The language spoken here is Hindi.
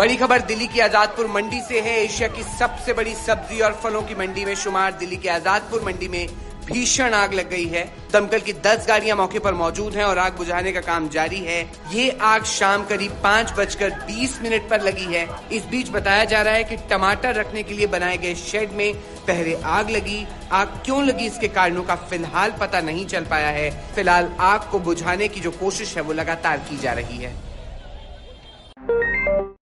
बड़ी खबर दिल्ली की आजादपुर मंडी से है। एशिया की सबसे बड़ी सब्ज़ी और फलों की मंडी में शुमार दिल्ली के आजादपुर मंडी में भीषण आग लग गई है। दमकल की 10 गाड़ियाँ मौके पर मौजूद हैं और आग बुझाने का काम जारी है। ये आग शाम करीब पाँच बजकर बीस मिनट पर लगी है। इस बीच बताया जा रहा है कि टमाटर रखने के लिए बनाए गए शेड में पहले आग लगी। आग क्यों लगी इसके कारणों का फ़िलहाल पता नहीं चल पाया है। फ़िलहाल आग को बुझाने की जो कोशिश है, वो लगातार की जा रही है।